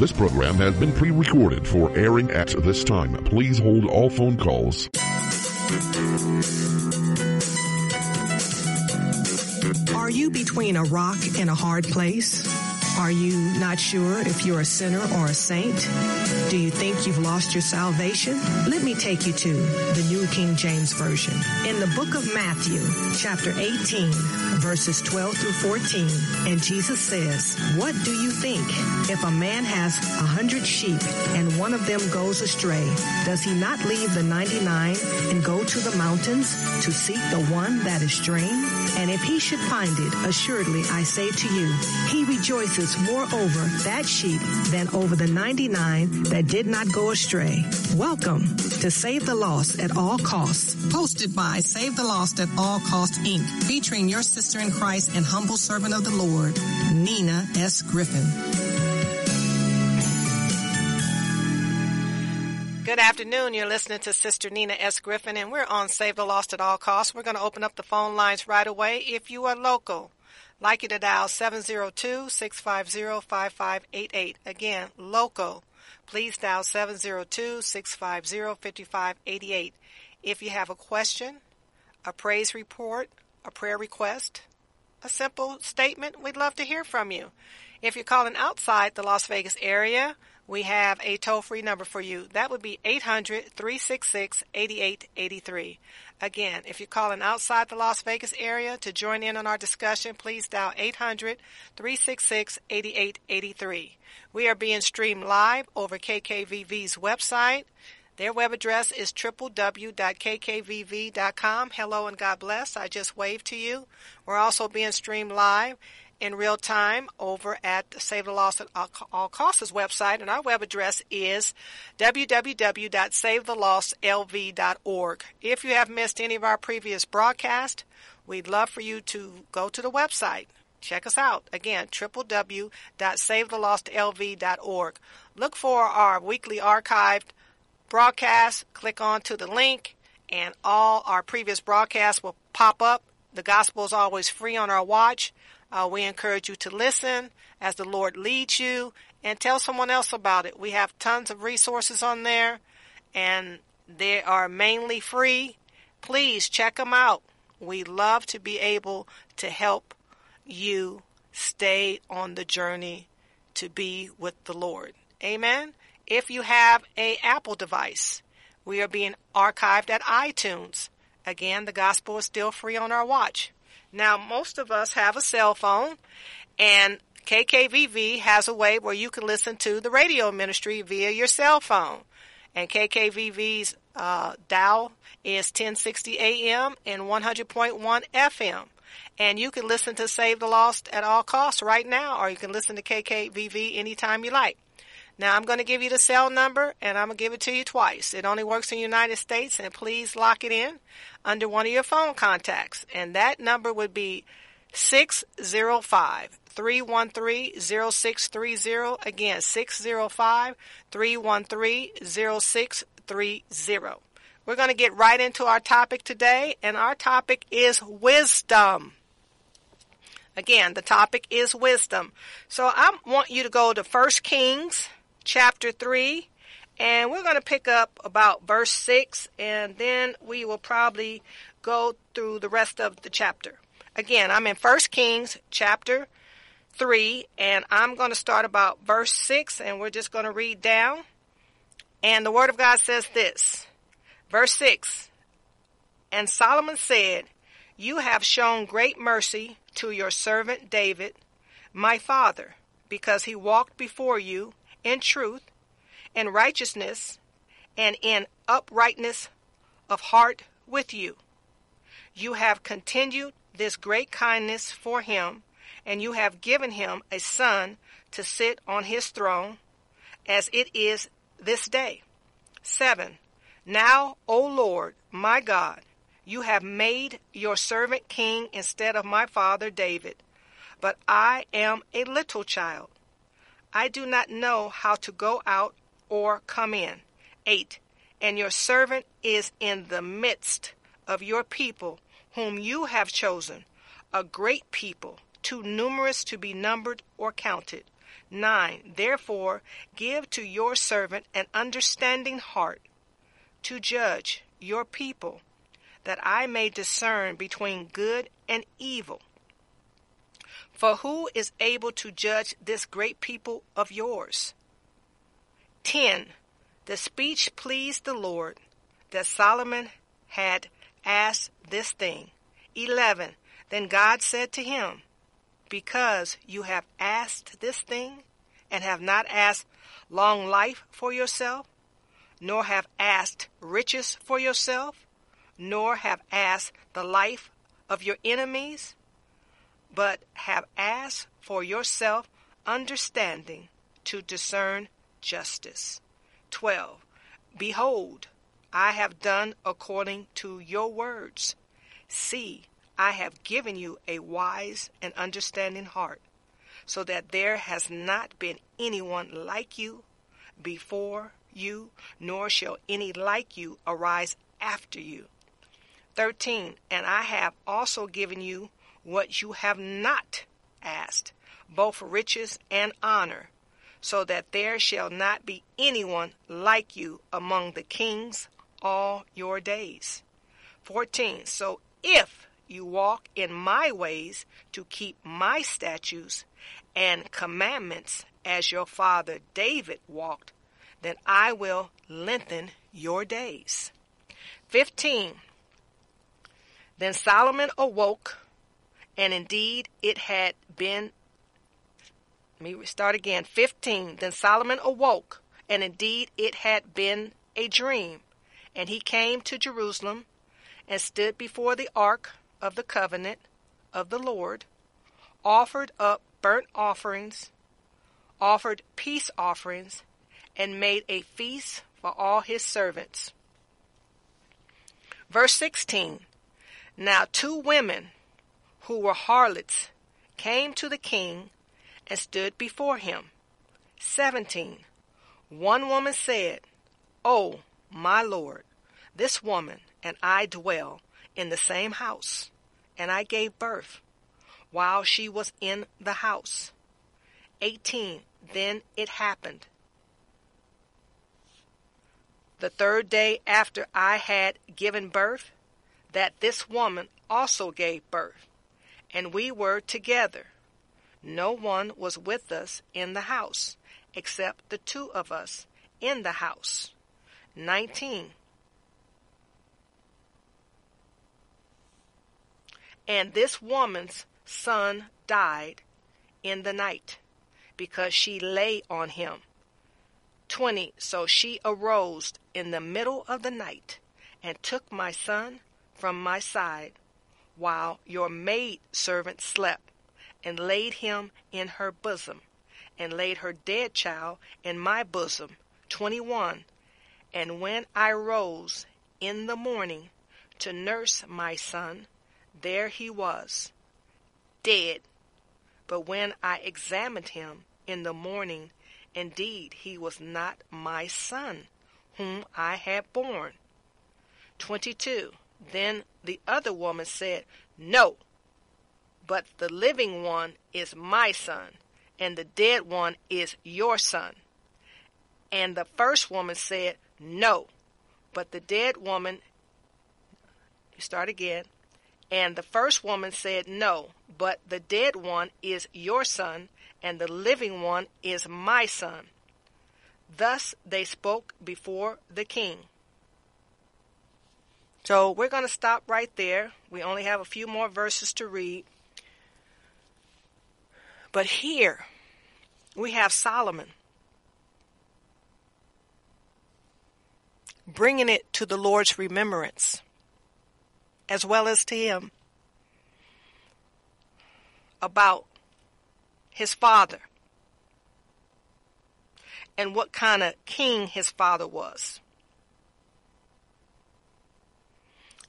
This program has been pre-recorded for airing at this time. Please hold all phone calls. Are you between a rock and a hard place? Are you not sure if you're a sinner or a saint? Do you think you've lost your salvation? Let me take you to the New King James Version. In the book of Matthew, chapter 18, verses 12 through 14, and Jesus says, What do you think? If a man has a hundred sheep and one of them goes astray, does he not leave the 99 and go to the mountains to seek the one that is straying? And if he should find it, assuredly I say to you, he rejoices more over that sheep than over the 99 that did not go astray. Welcome to Save the Lost at All Costs. Posted by Save the Lost at All Costs Inc. Featuring your sister in Christ and humble servant of the Lord, Nina S. Griffin. Good afternoon. You're listening to Sister Nina S. Griffin, and we're on Save the Lost at All Costs. We're going to open up the phone lines right away. If you are local, like you to dial 702-650-5588. Again, local. Please dial 702-650-5588. If you have a question, a praise report, a prayer request, a simple statement, we'd love to hear from you. If you're calling outside the Las Vegas area, we have a toll free number for you. That would be 800 366 8883. Again, if you're calling outside the Las Vegas area to join in on our discussion, please dial 800 366 8883. We are being streamed live over KKVV's website. Their web address is www.kkvv.com. Hello and God bless. I just waved to you. We're also being streamed live in real time over at Save the Lost at All Costs website, and our web address is www.savethelostlv.org. If you have missed any of our previous broadcasts, we'd love for you to go to the website. Check us out. Again, www.savethelostlv.org. Look for our weekly archived broadcast. Click on to the link, and all our previous broadcasts will pop up. The gospel is always free on our watch. Uh, we encourage you to listen as the Lord leads you and tell someone else about it. We have tons of resources on there and they are mainly free. Please check them out. We love to be able to help you stay on the journey to be with the Lord. Amen. If you have a Apple device, we are being archived at iTunes. Again, the gospel is still free on our watch. Now, most of us have a cell phone, and KKVV has a way where you can listen to the radio ministry via your cell phone. And KKVV's uh, dial is 1060 AM and 100.1 FM. And you can listen to Save the Lost at all costs right now, or you can listen to KKVV anytime you like. Now I'm going to give you the cell number and I'm going to give it to you twice. It only works in the United States and please lock it in under one of your phone contacts. And that number would be 605 313 0630. Again, 605 313 0630. We're going to get right into our topic today, and our topic is wisdom. Again, the topic is wisdom. So I want you to go to 1 Kings chapter 3, and we're going to pick up about verse 6, and then we will probably go through the rest of the chapter. Again, I'm in 1 Kings chapter 3, and I'm going to start about verse 6, and we're just going to read down. And the Word of God says this Verse 6 And Solomon said, You have shown great mercy to your servant David, my father, because he walked before you in truth and righteousness and in uprightness of heart with you. You have continued this great kindness for him, and you have given him a son to sit on his throne, as it is this day. 7. Now, O Lord, my God, you have made your servant king instead of my father David, but I am a little child. I do not know how to go out or come in. 8. And your servant is in the midst of your people, whom you have chosen, a great people, too numerous to be numbered or counted. 9. Therefore, give to your servant an understanding heart to judge your people, that I may discern between good and evil. For who is able to judge this great people of yours? 10. The speech pleased the Lord that Solomon had asked this thing. 11. Then God said to him, Because you have asked this thing, and have not asked long life for yourself, nor have asked riches for yourself, nor have asked the life of your enemies, but have asked for yourself understanding to discern justice. 12. Behold, I have done according to your words. See, I have given you a wise and understanding heart, so that there has not been anyone like you before you, nor shall any like you arise after you. 13. And I have also given you what you have not asked, both riches and honor, so that there shall not be anyone like you among the kings all your days. 14. So if you walk in my ways to keep my statutes and commandments as your father David walked, then I will lengthen your days. 15. Then Solomon awoke, and indeed it had been. Let me start again. 15. Then Solomon awoke, and indeed it had been a dream. And he came to Jerusalem and stood before the ark of the covenant of the Lord, offered up burnt offerings, offered peace offerings, and made a feast for all his servants. Verse 16 Now two women who were harlots came to the king and stood before him. 17 One woman said, Oh, my lord, this woman and I dwell in the same house, and I gave birth while she was in the house. 18. Then it happened. The third day after I had given birth, that this woman also gave birth, and we were together. No one was with us in the house, except the two of us in the house. 19. And this woman's son died in the night because she lay on him. 20. So she arose in the middle of the night and took my son from my side while your maid servant slept and laid him in her bosom and laid her dead child in my bosom. 21. And when I rose in the morning to nurse my son, there he was, dead. But when I examined him in the morning, indeed he was not my son, whom I had borne. 22. Then the other woman said, No, but the living one is my son, and the dead one is your son. And the first woman said, No, but the dead woman. You start again. And the first woman said, No, but the dead one is your son, and the living one is my son. Thus they spoke before the king. So we're going to stop right there. We only have a few more verses to read. But here we have Solomon bringing it to the Lord's remembrance as well as to him about his father and what kind of king his father was.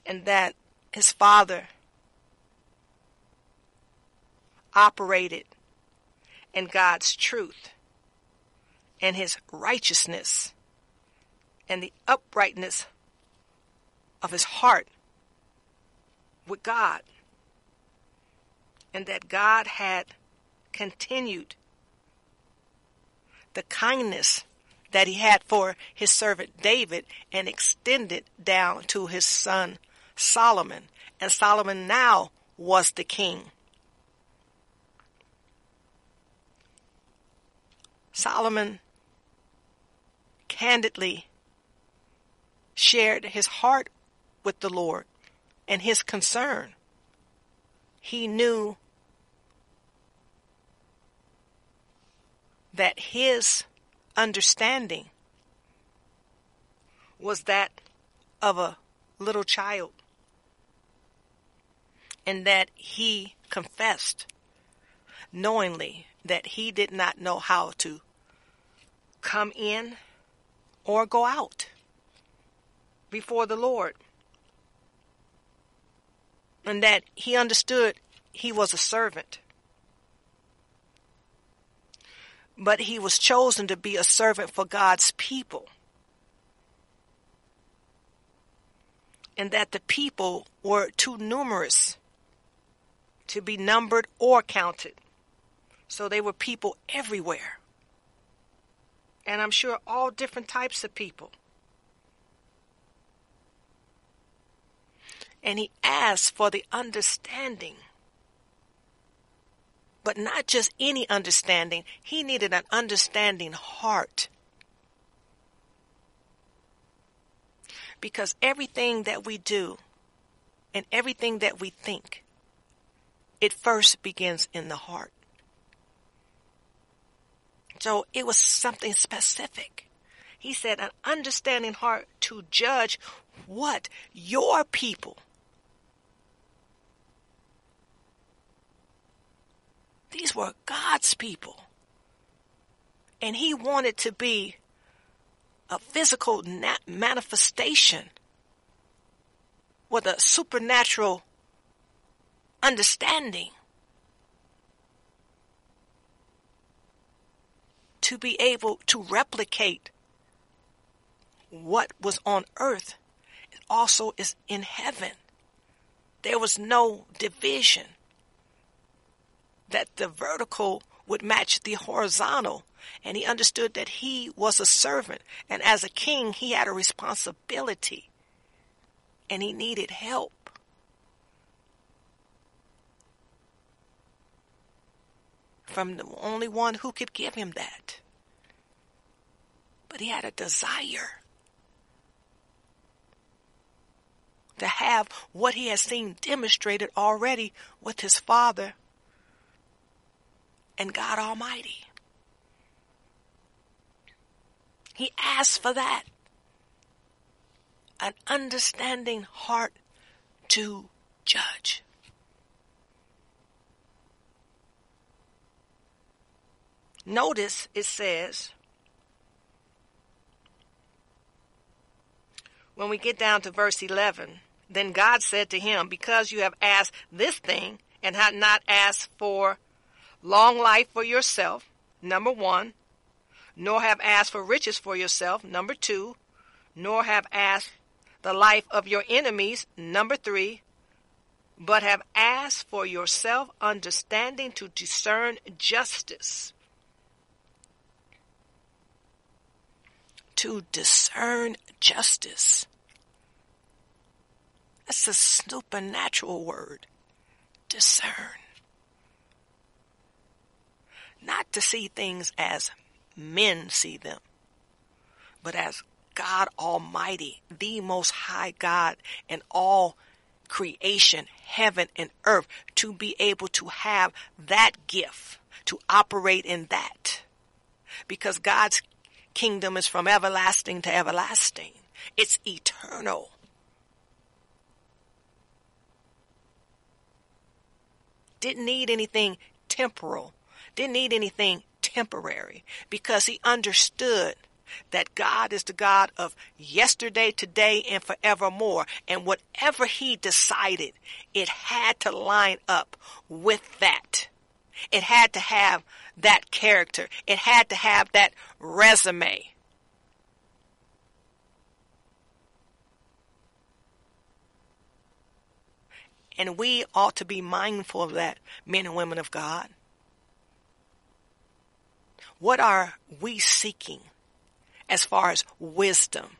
And that his father operated in God's truth and his righteousness and the uprightness of his heart with God. And that God had continued the kindness that he had for his servant David and extended down to his son Solomon. And Solomon now was the king. Solomon candidly shared his heart with the Lord and his concern. He knew that his understanding was that of a little child and that he confessed knowingly that he did not know how to come in or go out before the Lord. And that he understood he was a servant. But he was chosen to be a servant for God's people. And that the people were too numerous to be numbered or counted. So they were people everywhere. And I'm sure all different types of people. And he asked for the understanding. But not just any understanding, he needed an understanding heart. Because everything that we do and everything that we think it first begins in the heart. So it was something specific. He said, an understanding heart to judge what? Your people. These were God's people. And he wanted to be a physical manifestation with a supernatural understanding to be able to replicate what was on earth it also is in heaven. There was no division that the vertical would match the horizontal. And he understood that he was a servant. And as a king, he had a responsibility. And he needed help. From the only one who could give him that. But he had a desire to have what he has seen demonstrated already with his father and God Almighty. He asked for that. An understanding heart to judge. Notice it says, when we get down to verse 11, then God said to him, Because you have asked this thing and have not asked for long life for yourself, number one, nor have asked for riches for yourself, number two, nor have asked the life of your enemies, number three, but have asked for yourself understanding to discern justice to discern justice. That's a supernatural word. Discern. Not to see things as men see them, but as God Almighty, the Most High God, and all creation, heaven and earth, to be able to have that gift, to operate in that. Because God's kingdom is from everlasting to everlasting. It's eternal. Didn't need anything temporal. Didn't need anything temporary because he understood that God is the God of yesterday, today, and forevermore. And whatever he decided, it had to line up with that. It had to have that character. It had to have that resume. And we ought to be mindful of that, men and women of God. What are we seeking as far as wisdom?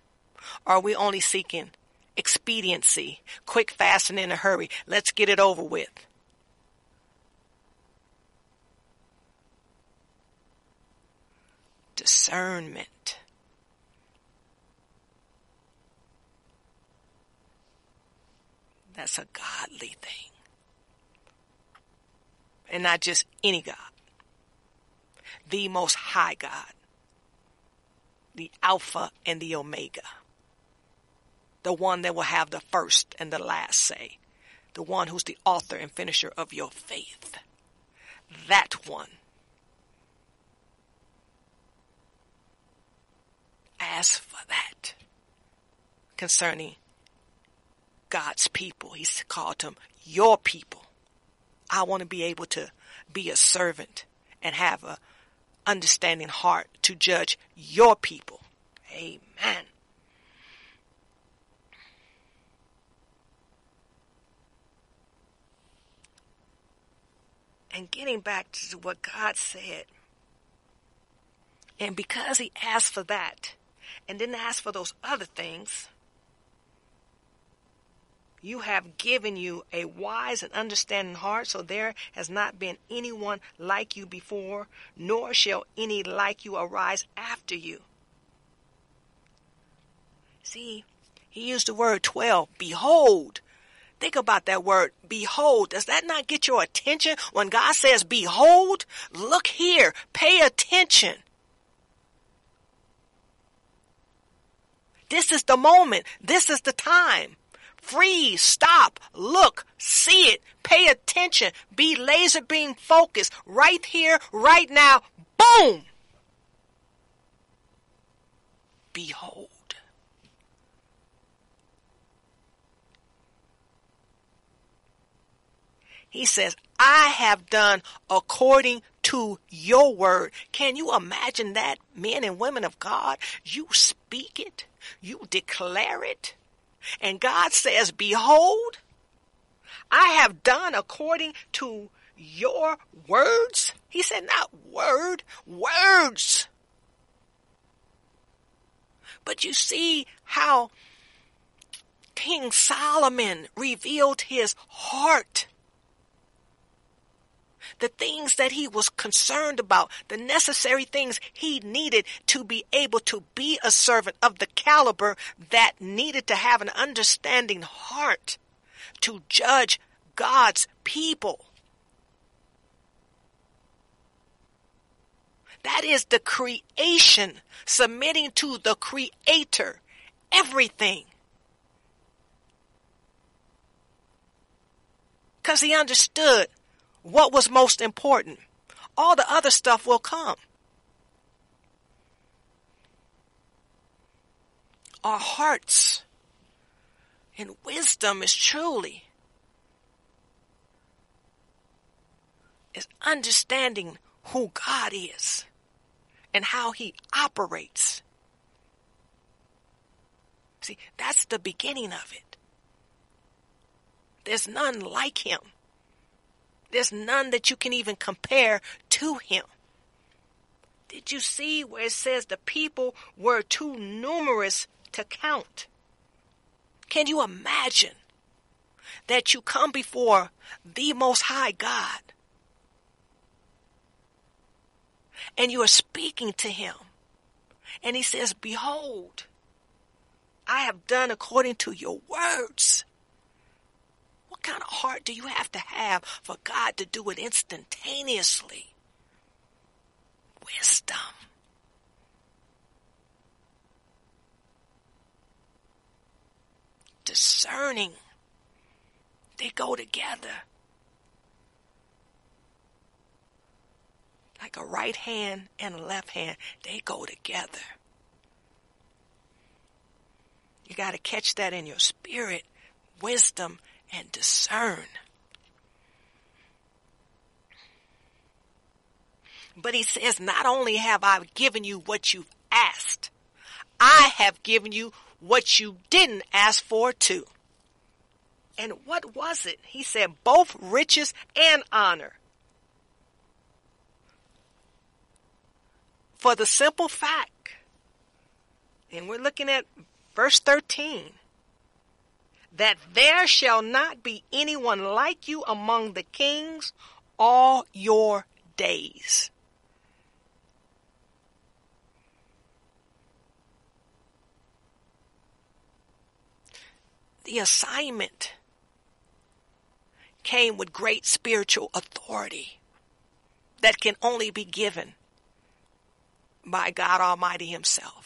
Are we only seeking expediency, quick, fast, and in a hurry? Let's get it over with. Discernment. That's a godly thing. And not just any God. The most high God. The Alpha and the Omega. The one that will have the first and the last say. The one who's the author and finisher of your faith. That one. For that concerning God's people. He's called them your people. I want to be able to be a servant and have a understanding heart to judge your people. Amen. And getting back to what God said, and because He asked for that and didn't ask for those other things, you have given you a wise and understanding heart, so there has not been anyone like you before, nor shall any like you arise after you. See, he used the word 12, behold. Think about that word, behold. Does that not get your attention when God says, behold? Look here, pay attention. This is the moment. This is the time. Freeze, stop, look, see it, pay attention, be laser beam focused right here, right now. Boom! Behold. He says, I have done according to your word. Can you imagine that, men and women of God? You speak it, you declare it, and God says, Behold, I have done according to your words. He said, not word, words. But you see how King Solomon revealed his heart. The things that he was concerned about, the necessary things he needed to be able to be a servant of the caliber that needed to have an understanding heart to judge God's people. That is the creation submitting to the creator everything. Because he understood what was most important. All the other stuff will come. Our hearts and wisdom is truly is understanding who God is and how he operates. See, that's the beginning of it. There's none like him. There's none that you can even compare to him. Did you see where it says the people were too numerous to count? Can you imagine that you come before the Most High God and you are speaking to him and he says, Behold, I have done according to your words. What kind of heart do you have to have for God to do it instantaneously? Wisdom. Discerning. They go together. Like a right hand and a left hand, they go together. You got to catch that in your spirit. Wisdom and discern. But he says, not only have I given you what you've asked, I have given you what you didn't ask for too. And what was it? He said, both riches and honor. for the simple fact, and we're looking at verse 13, that there shall not be anyone like you among the kings all your days. The assignment came with great spiritual authority that can only be given by God Almighty Himself.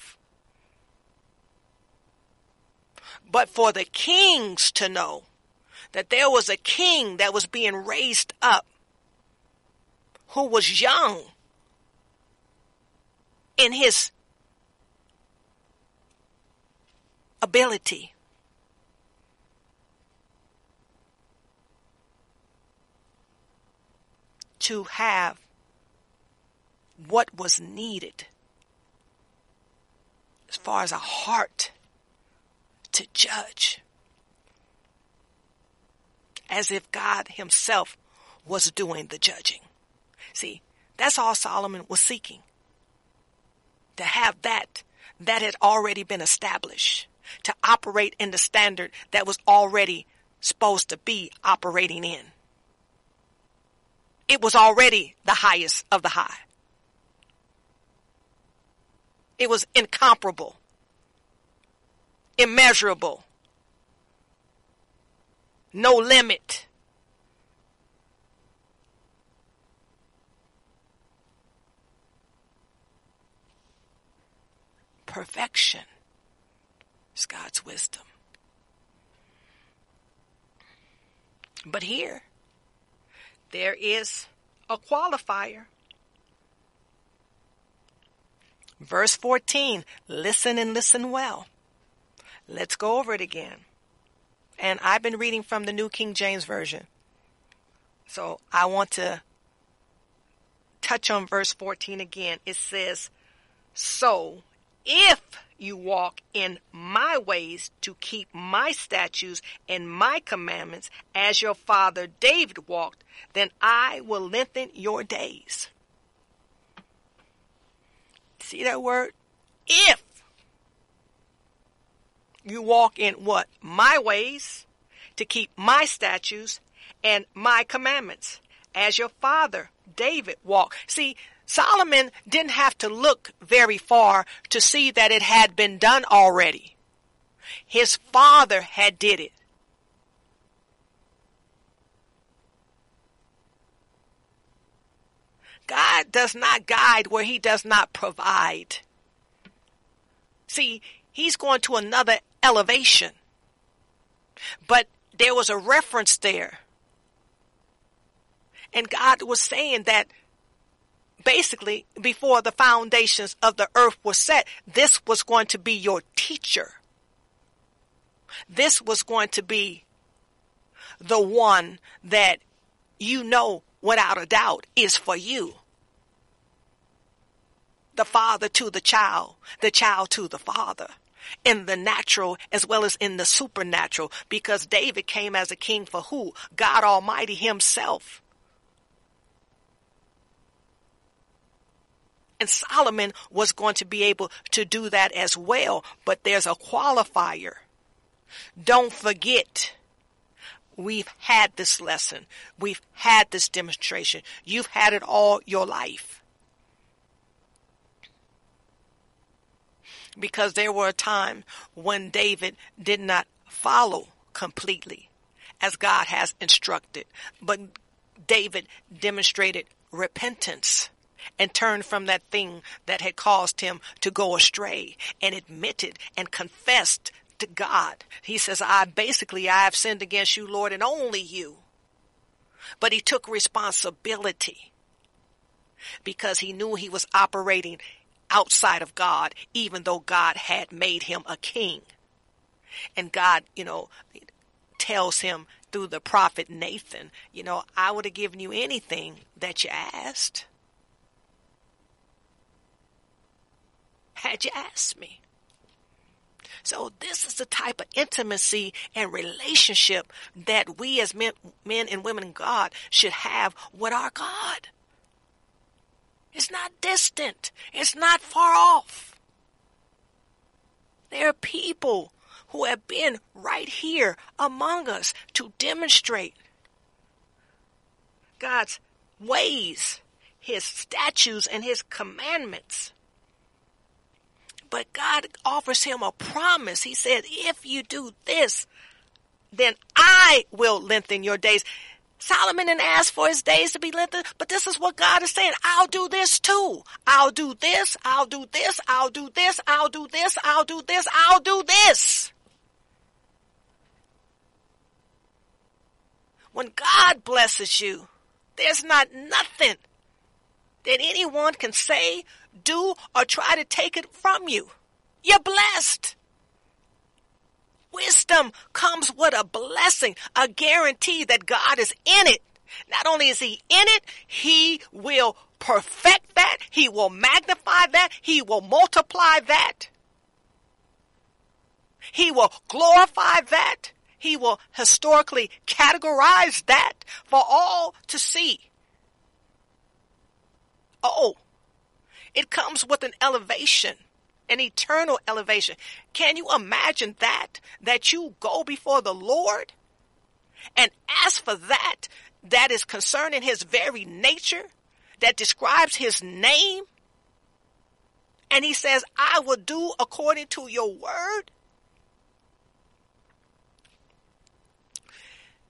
But for the kings to know that there was a king that was being raised up who was young in his ability. To have what was needed as far as a heart to judge. As if God Himself was doing the judging. See, that's all Solomon was seeking. To have that that had already been established. To operate in the standard that was already supposed to be operating in. It was already the highest of the high. It was incomparable, immeasurable, no limit. Perfection is God's wisdom. But here, there is a qualifier. Verse 14, listen and listen well. Let's go over it again. And I've been reading from the New King James Version. So I want to touch on verse 14 again. It says, So if you walk in my ways to keep my statutes and my commandments as your father David walked, then I will lengthen your days. See that word? If you walk in what? My ways to keep my statutes and my commandments as your father David walked. See, Solomon didn't have to look very far to see that it had been done already. His father had did it. God does not guide where he does not provide. See, he's going to another elevation. But there was a reference there. And God was saying that basically before the foundations of the earth were set, this was going to be your teacher. This was going to be the one that you know without a doubt is for you. The father to the child, the child to the father in the natural as well as in the supernatural because David came as a king for who? God Almighty himself. And Solomon was going to be able to do that as well. But there's a qualifier. Don't forget, we've had this lesson. We've had this demonstration. You've had it all your life. Because there were a time when David did not follow completely as God has instructed. But David demonstrated repentance and turned from that thing that had caused him to go astray and admitted and confessed to God. He says, I basically, I have sinned against you, Lord, and only you. But he took responsibility because he knew he was operating outside of God, even though God had made him a king. And God, you know, tells him through the prophet Nathan, you know, I would have given you anything that you asked. had you asked me. So this is the type of intimacy and relationship that we as men, men and women in God should have with our God. It's not distant. It's not far off. There are people who have been right here among us to demonstrate God's ways, His statutes, and His commandments. But God offers him a promise. He said, if you do this, then I will lengthen your days. Solomon didn't ask for his days to be lengthened, but this is what God is saying. I'll do this too. I'll do this. I'll do this. I'll do this. I'll do this. I'll do this. I'll do this. When God blesses you, there's not nothing that anyone can say, do, or try to take it from you. You're blessed. Wisdom comes with a blessing, a guarantee that God is in it. Not only is he in it, he will perfect that. He will magnify that. He will multiply that. He will glorify that. He will historically categorize that for all to see. Oh, it comes with an elevation an eternal elevation. Can you imagine that? That you go before the Lord and ask for that that is concerning his very nature, that describes his name. And he says, I will do according to your word.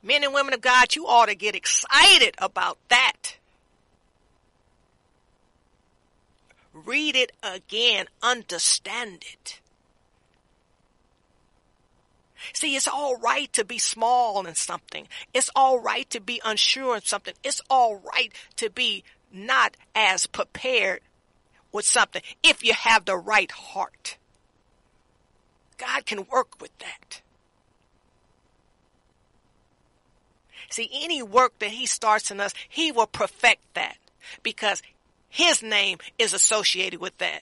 Men and women of God, you ought to get excited about that. Read it again. Understand it. See, it's all right to be small in something. It's all right to be unsure in something. It's all right to be not as prepared with something if you have the right heart. God can work with that. See, any work that He starts in us, He will perfect that because his name is associated with that.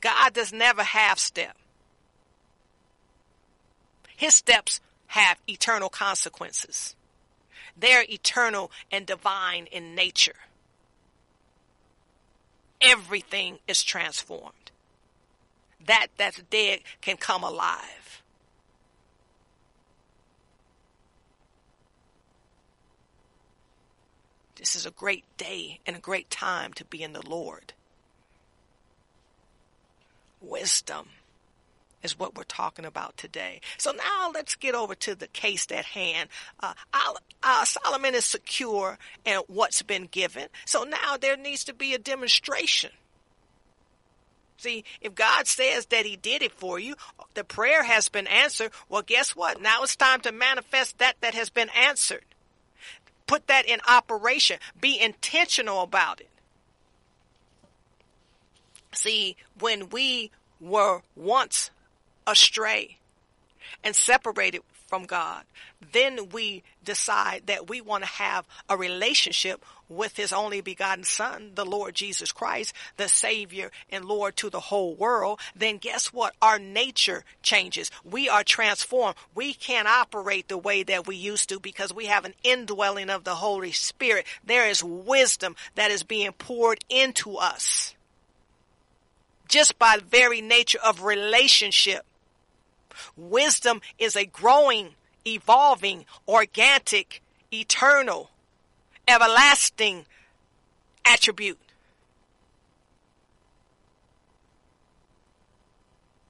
God does never half step. His steps have eternal consequences. They're eternal and divine in nature. Everything is transformed. That that's dead can come alive. This is a great day and a great time to be in the Lord. Wisdom is what we're talking about today. So now let's get over to the case at hand. Uh, uh, Solomon is secure in what's been given. So now there needs to be a demonstration. See, if God says that He did it for you, the prayer has been answered. Well, guess what? Now it's time to manifest that that has been answered. Put that in operation. Be intentional about it. See, when we were once astray and separated from God, then we decide that we want to have a relationship with his only begotten son, the Lord Jesus Christ, the savior and Lord to the whole world, then guess what? Our nature changes. We are transformed. We can't operate the way that we used to because we have an indwelling of the Holy Spirit. There is wisdom that is being poured into us just by very nature of relationship. Wisdom is a growing, evolving, organic, eternal everlasting attribute.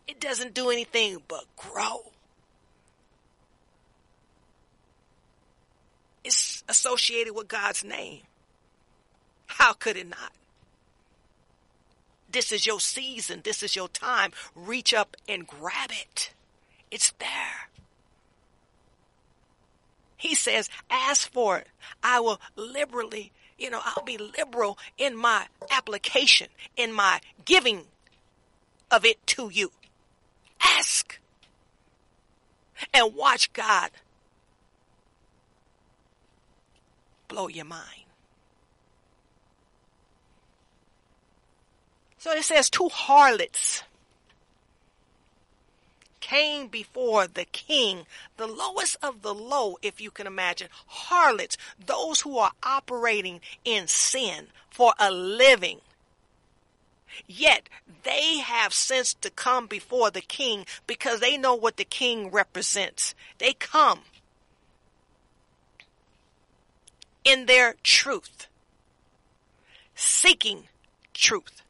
It doesn't do anything but grow. It's associated with God's name. How could it not? This is your season. This is your time. Reach up and grab it. It's there. He says, ask for it. I will liberally, you know, I'll be liberal in my application, in my giving of it to you. Ask and watch God blow your mind. So it says two harlots came before the king, the lowest of the low, if you can imagine, harlots, those who are operating in sin for a living. Yet they have sense to come before the king because they know what the king represents. They come in their truth, seeking truth.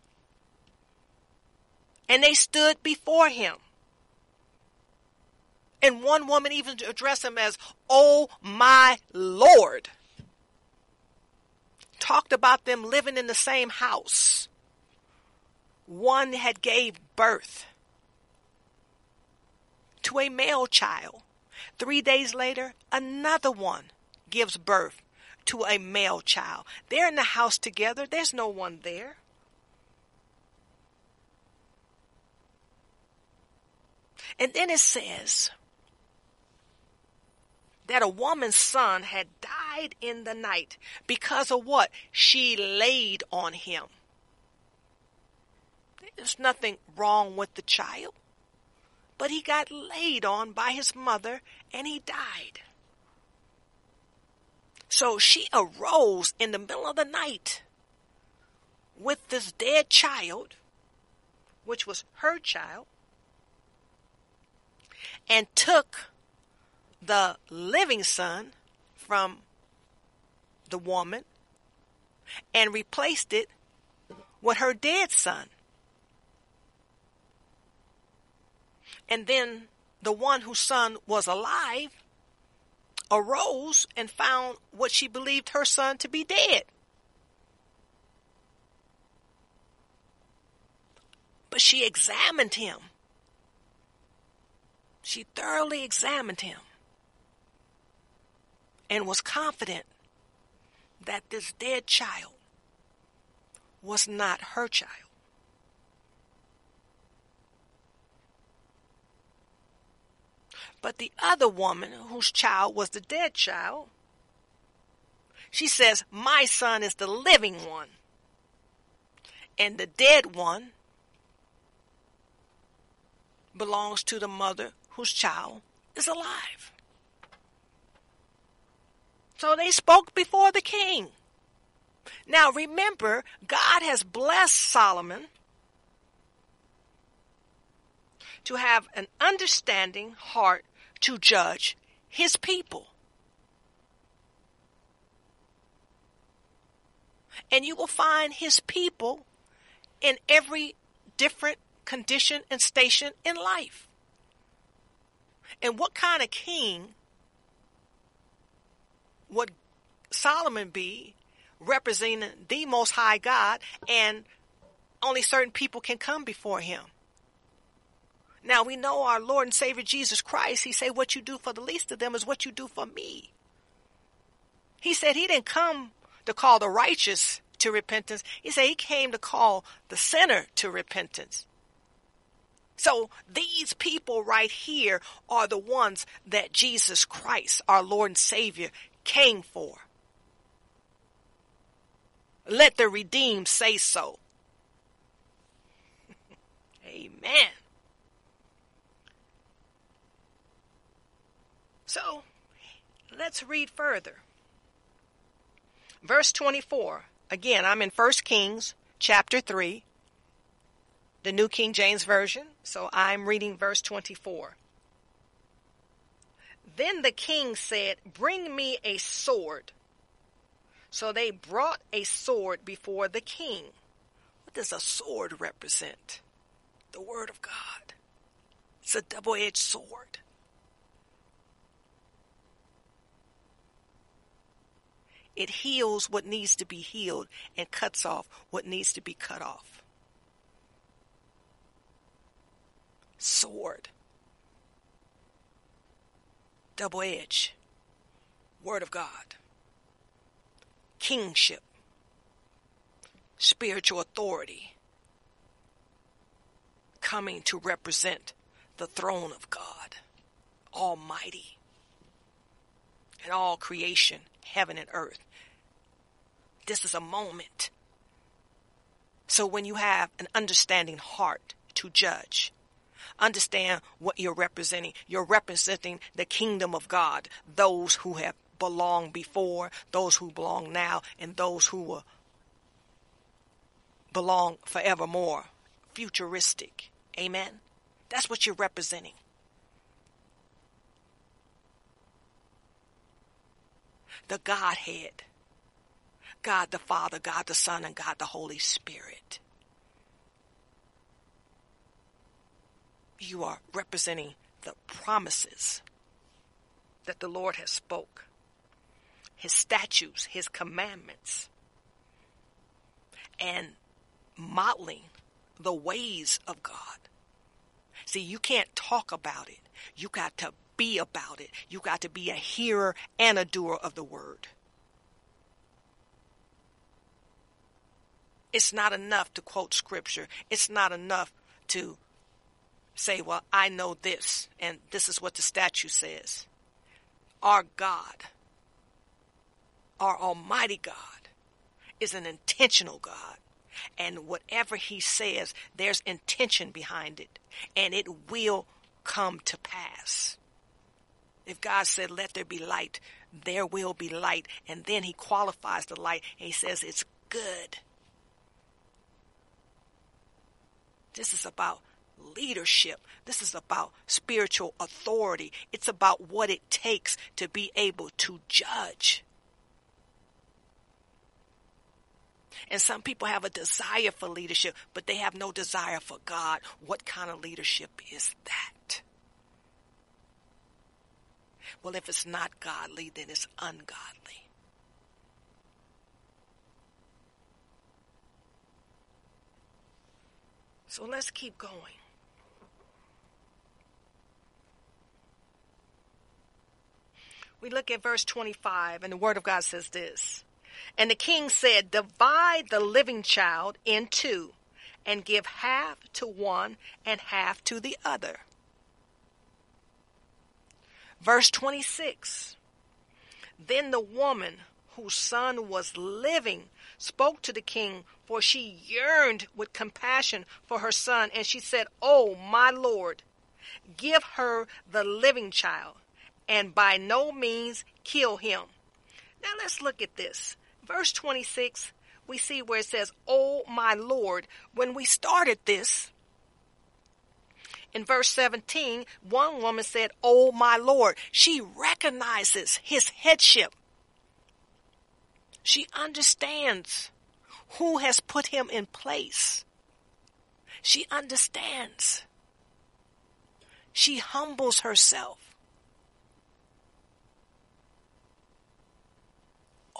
And they stood before him. And one woman even addressed him as, Oh my Lord. Talked about them living in the same house. One had gave birth to a male child. Three days later, another one gives birth to a male child. They're in the house together. There's no one there. And then it says, that a woman's son had died in the night because of what? She laid on him. There's nothing wrong with the child, but he got laid on by his mother and he died. So she arose in the middle of the night with this dead child, which was her child, and took the living son from the woman and replaced it with her dead son. And then the one whose son was alive arose and found what she believed her son to be dead. But she examined him. She thoroughly examined him and was confident that this dead child was not her child. But the other woman, whose child was the dead child, she says, My son is the living one, and the dead one belongs to the mother whose child is alive. So they spoke before the king. Now remember, God has blessed Solomon to have an understanding heart to judge his people. And you will find his people in every different condition and station in life. And what kind of king would Solomon be representing the most high God and only certain people can come before him? Now we know our Lord and Savior Jesus Christ, he said what you do for the least of them is what you do for me. He said he didn't come to call the righteous to repentance. He said he came to call the sinner to repentance. So these people right here are the ones that Jesus Christ, our Lord and Savior, came for. Let the redeemed say so. Amen. So, let's read further. Verse 24. Again, I'm in 1 Kings chapter 3, the New King James Version. So I'm reading verse 24. Then the king said, Bring me a sword. So they brought a sword before the king. What does a sword represent? The Word of God. It's a double edged sword. It heals what needs to be healed and cuts off what needs to be cut off. Sword. Double edge. Word of God. Kingship. Spiritual authority. Coming to represent the throne of God. Almighty. And all creation, heaven and earth this is a moment. So when you have an understanding heart to judge, understand what you're representing. You're representing the kingdom of God, those who have belonged before, those who belong now, and those who will belong forevermore. Futuristic. Amen. That's what you're representing. The Godhead. God the Father, God the Son, and God the Holy Spirit. You are representing the promises that the Lord has spoke, his statutes, his commandments, and modeling the ways of God. See, you can't talk about it. You got to be about it. You got to be a hearer and a doer of the word. It's not enough to quote scripture. It's not enough to say, well, I know this, and this is what the statute says. Our God, our Almighty God, is an intentional God. And whatever He says, there's intention behind it, and it will come to pass. If God said, let there be light, there will be light. And then He qualifies the light, and He says, it's good. This is about leadership. This is about spiritual authority. It's about what it takes to be able to judge. And some people have a desire for leadership, but they have no desire for God. What kind of leadership is that? Well, if it's not godly, then it's ungodly. So let's keep going. We look at verse 25, and the Word of God says this. And the king said, Divide the living child in two, and give half to one and half to the other. Verse 26 Then the woman whose son was living spoke to the king, for she yearned with compassion for her son, and she said, Oh, my lord, give her the living child, and by no means kill him. Now let's look at this. Verse 26, we see where it says, Oh, my lord. When we started this, in verse 17, one woman said, Oh, my Lord. She recognizes his headship. She understands who has put him in place. She understands. She humbles herself.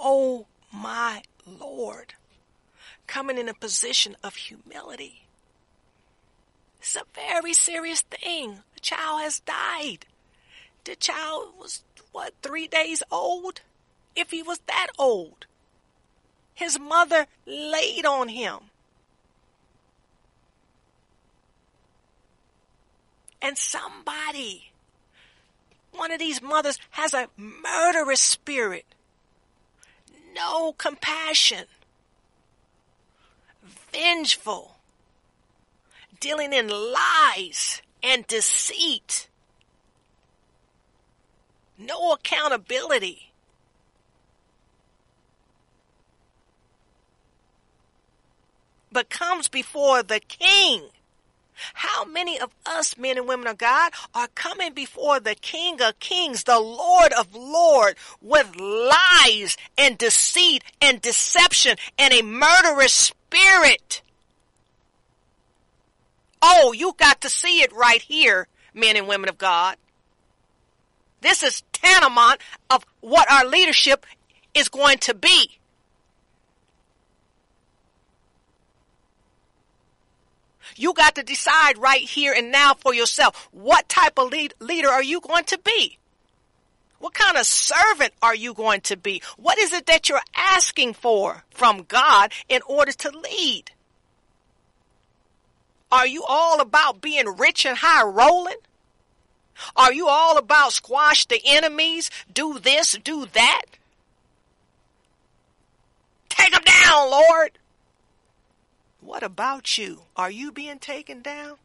Oh my Lord, coming in a position of humility. It's a very serious thing. A child has died. The child was, what, three days old? If he was that old. His mother laid on him. And somebody, one of these mothers, has a murderous spirit. No compassion. Vengeful. Dealing in lies and deceit. No accountability. but comes before the king. How many of us men and women of God are coming before the King of Kings, the Lord of Lords, with lies and deceit and deception and a murderous spirit? Oh, you got to see it right here, men and women of God. This is tantamount of what our leadership is going to be. You got to decide right here and now for yourself. What type of lead, leader are you going to be? What kind of servant are you going to be? What is it that you're asking for from God in order to lead? Are you all about being rich and high rolling? Are you all about squash the enemies, do this, do that? Take them down, Lord. What about you? Are you being taken down?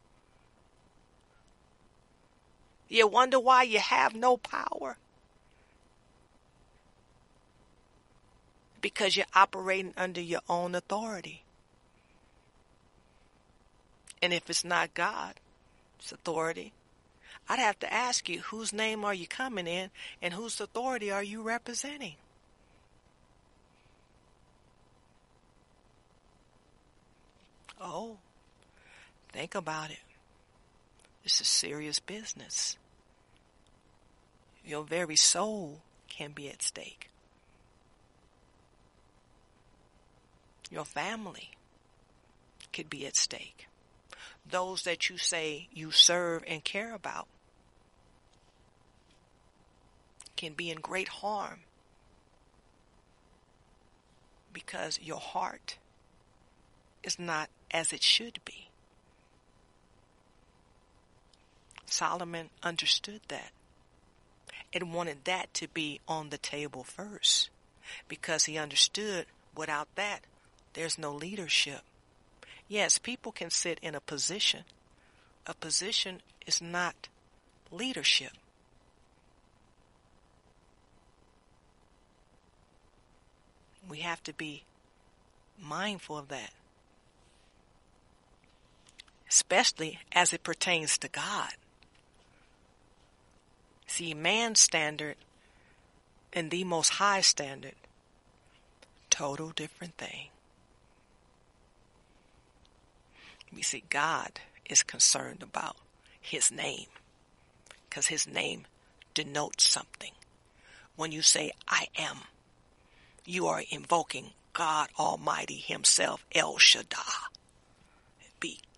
You wonder why you have no power? Because you're operating under your own authority. And if it's not God, it's authority. I'd have to ask you, whose name are you coming in and whose authority are you representing? Oh, think about it. This is serious business. Your very soul can be at stake. Your family could be at stake. Those that you say you serve and care about can be in great harm because your heart is not as it should be. Solomon understood that and wanted that to be on the table first because he understood without that there's no leadership. Yes, people can sit in a position. A position is not leadership. We have to be mindful of that, especially as it pertains to God. See, man's standard and the most high standard, total different thing. We see God is concerned about his name because his name denotes something. When you say, I am, you are invoking God Almighty Himself, El Shaddai.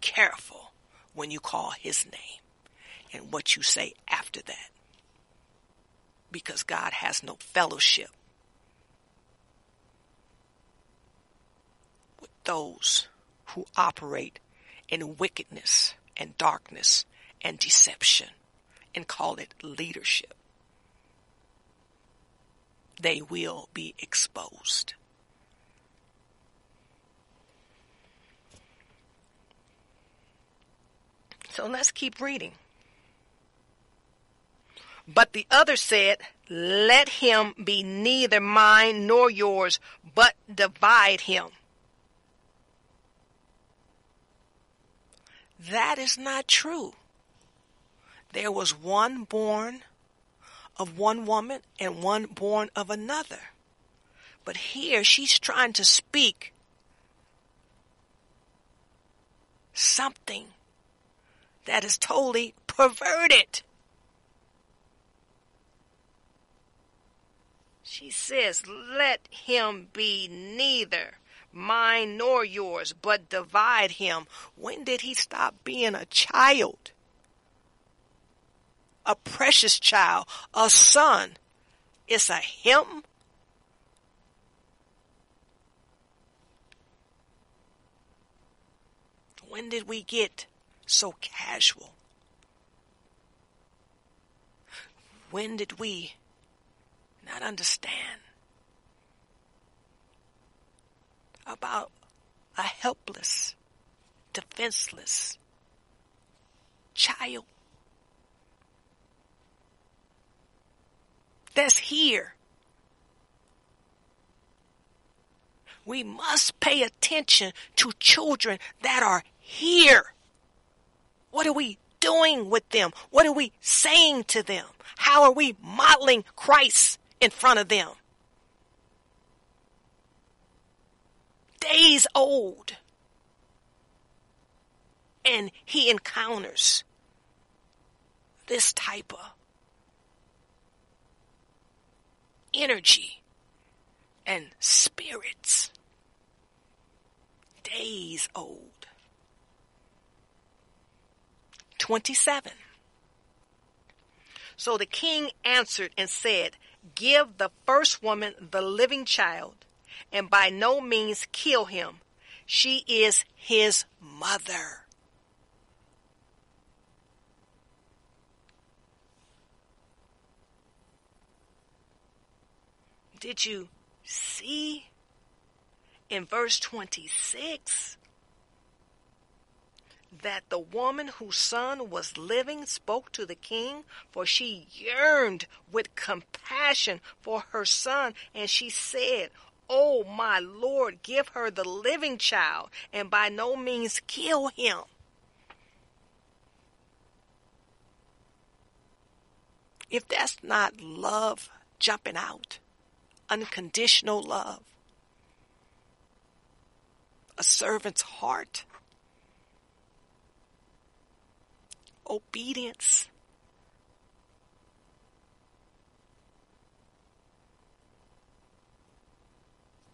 Careful when you call His name and what you say after that. Because God has no fellowship with those who operate in wickedness and darkness and deception and call it leadership they will be exposed. So let's keep reading. But the other said, Let him be neither mine nor yours, but divide him. That is not true. There was one born of one woman and one born of another. But here she's trying to speak something that is totally perverted. She says, Let him be neither mine nor yours, but divide him. When did he stop being a child? a precious child, a son. It's a him. When did we get so casual? When did we not understand about a helpless, defenseless child? that's here. We must pay attention to children that are here. What are we doing with them? What are we saying to them? How are we modeling Christ in front of them? Days old. And he encounters this type of energy and spirits. Days old. 27. So the king answered and said, Give the first woman the living child, and by no means kill him. She is his mother. Did you see in verse 26 that the woman whose son was living spoke to the king, for she yearned with compassion for her son, and she said, Oh, my Lord, give her the living child, and by no means kill him. If that's not love jumping out, unconditional love, a servant's heart, obedience,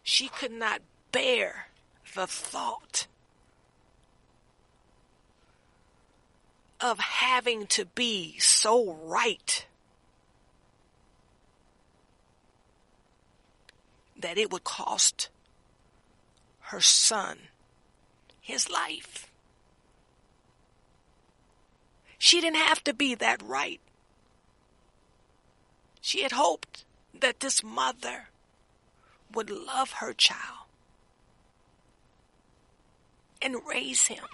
she could not bear the thought of having to be so right that it would cost her son his life. She didn't have to be that right. She had hoped that this mother would love her child and raise him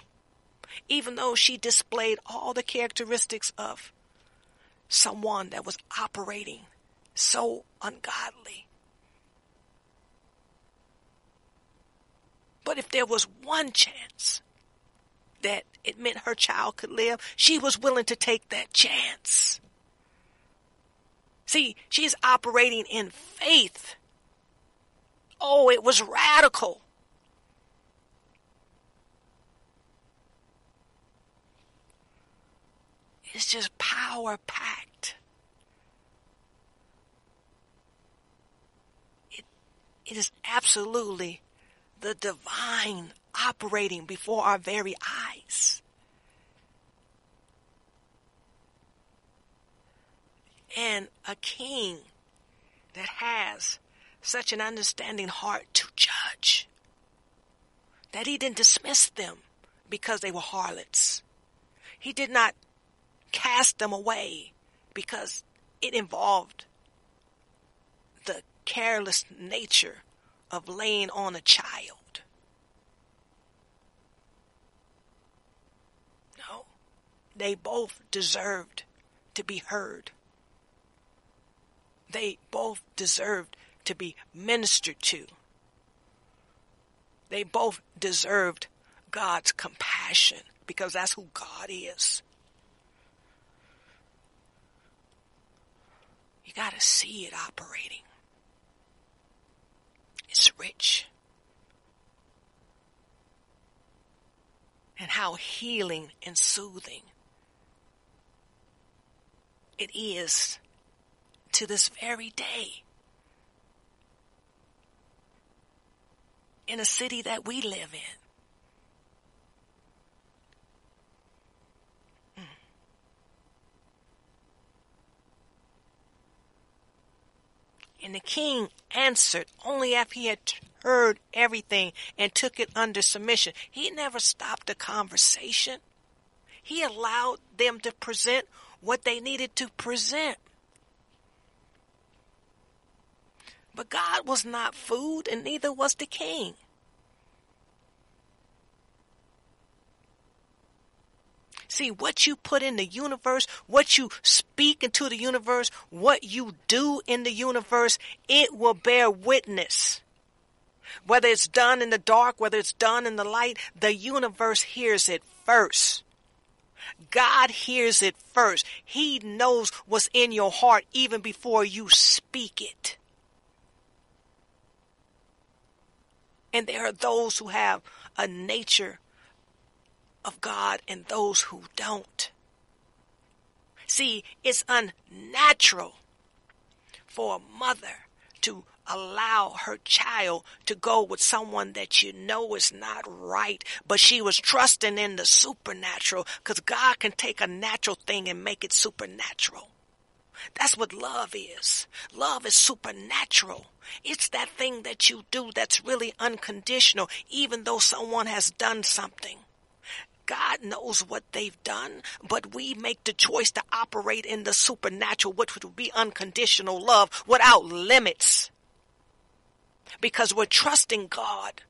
even though she displayed all the characteristics of someone that was operating so ungodly. But if there was one chance that it meant her child could live, she was willing to take that chance. See, she's operating in faith. Oh, it was radical. It's just power packed. It, it is absolutely the divine operating before our very eyes. And a king that has such an understanding heart to judge that he didn't dismiss them because they were harlots. He did not cast them away because it involved the careless nature of laying on a child. No, they both deserved to be heard. They both deserved to be ministered to. They both deserved God's compassion because that's who God is. You got to see it operating. It's rich. And how healing and soothing it is to this very day. In a city that we live in. Mm. And the king answered only after he had heard everything and took it under submission. He never stopped the conversation. He allowed them to present what they needed to present. But God was not food, and neither was the king. See, what you put in the universe, what you speak into the universe, what you do in the universe, it will bear witness. Whether it's done in the dark, whether it's done in the light, the universe hears it first. God hears it first. He knows what's in your heart even before you speak it. And there are those who have a nature of God and those who don't. See, it's unnatural for a mother to allow her child to go with someone that you know is not right, but she was trusting in the supernatural because God can take a natural thing and make it supernatural. That's what love is. Love is supernatural. It's that thing that you do that's really unconditional, even though someone has done something. God knows what they've done, but we make the choice to operate in the supernatural, which would be unconditional love without limits. Because we're trusting God.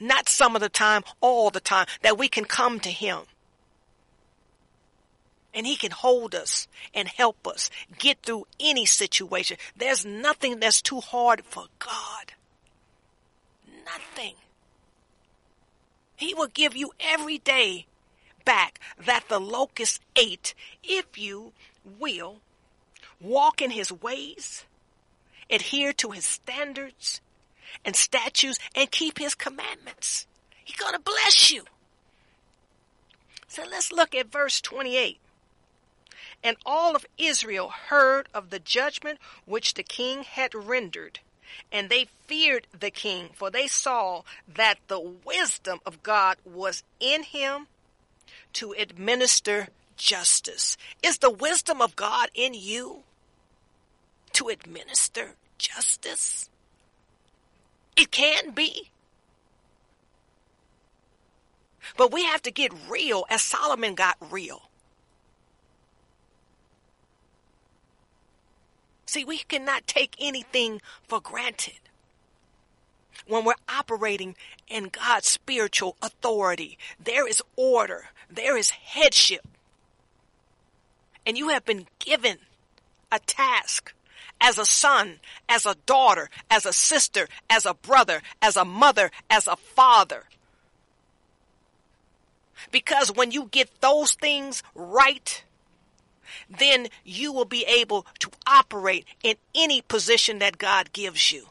Not some of the time, all the time, that we can come to Him. And He can hold us and help us get through any situation. There's nothing that's too hard for God. Nothing. He will give you every day back that the locust ate if you will walk in his ways, adhere to his standards and statutes, and keep his commandments. He's going to bless you. So let's look at verse 28. And all of Israel heard of the judgment which the king had rendered. And they feared the king, for they saw that the wisdom of God was in him to administer justice. Is the wisdom of God in you to administer justice? It can be. But we have to get real as Solomon got real. See, we cannot take anything for granted when we're operating in God's spiritual authority. There is order, there is headship. And you have been given a task as a son, as a daughter, as a sister, as a brother, as a mother, as a father. Because when you get those things right, then you will be able to operate in any position that God gives you.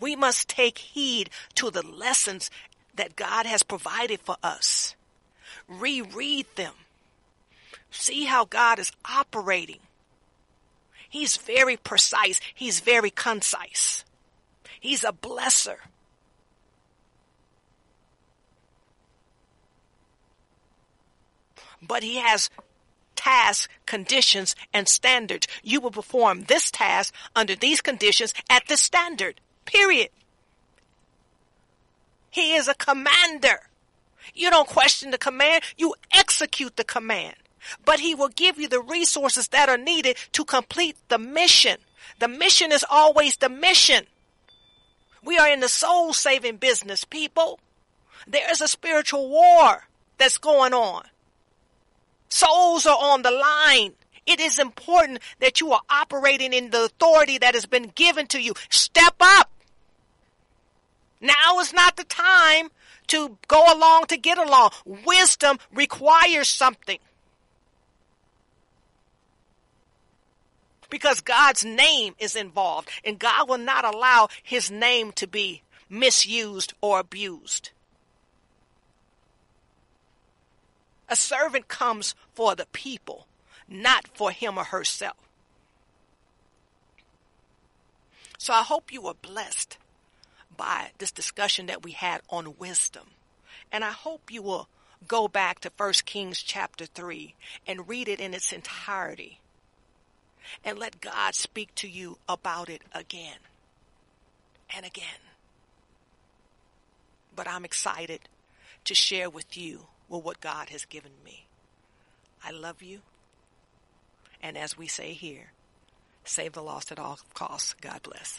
We must take heed to the lessons that God has provided for us. Reread them. See how God is operating. He's very precise. He's very concise. He's a blesser. But he has tasks, conditions, and standards. You will perform this task under these conditions at this standard. Period. He is a commander. You don't question the command, you execute the command but he will give you the resources that are needed to complete the mission. The mission is always the mission. We are in the soul saving business, people. There is a spiritual war that's going on. Souls are on the line. It is important that you are operating in the authority that has been given to you. Step up. Now is not the time to go along to get along. Wisdom requires something. Because God's name is involved and God will not allow his name to be misused or abused. A servant comes for the people, not for him or herself. So I hope you were blessed by this discussion that we had on wisdom. And I hope you will go back to 1 Kings chapter 3 and read it in its entirety and let God speak to you about it again and again. But I'm excited to share with you what God has given me. I love you. And as we say here, save the lost at all costs. God bless.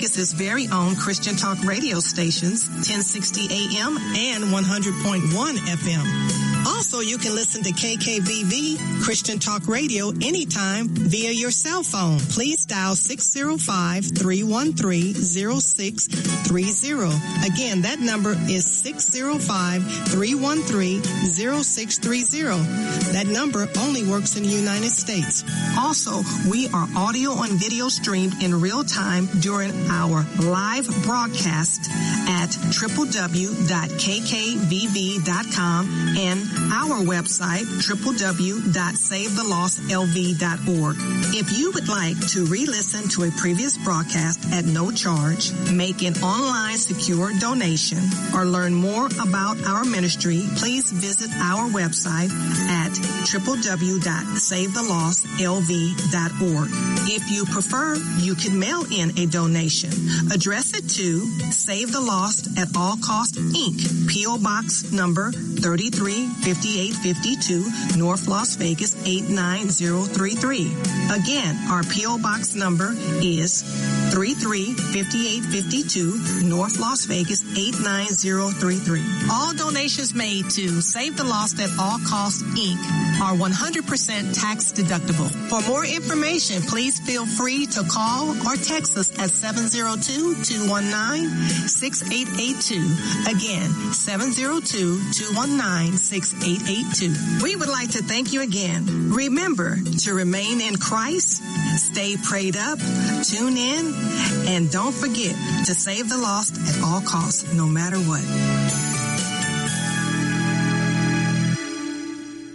Vegas's very own Christian Talk radio stations, 1060 AM and 100.1 FM. Also, you can listen to KKVV Christian Talk Radio anytime via your cell phone. Please dial 605-313-0630. Again, that number is 605-313-0630. That number only works in the United States. Also, we are audio and video streamed in real time during our live broadcast at www.kkvv.com and our website, www.savethelostlv.org. If you would like to re-listen to a previous broadcast at no charge, make an online secure donation, or learn more about our ministry, please visit our website at www.savethelostlv.org. If you prefer, you can mail in a donation. Address it to Save the Lost at All Cost Inc., P.O. Box number 335852, North Las Vegas 89033. Again, our P.O. Box number is 335852, North Las Vegas 89033. All donations made to Save the Lost at All Costs Inc. are 100% tax deductible. For more information, please feel free to call or text us at 702-219-6882. Again, 702-219-6882. We would like to thank you again. Remember to remain in Christ, stay prayed up, tune in, and don't forget to save the lost at all costs, no matter what.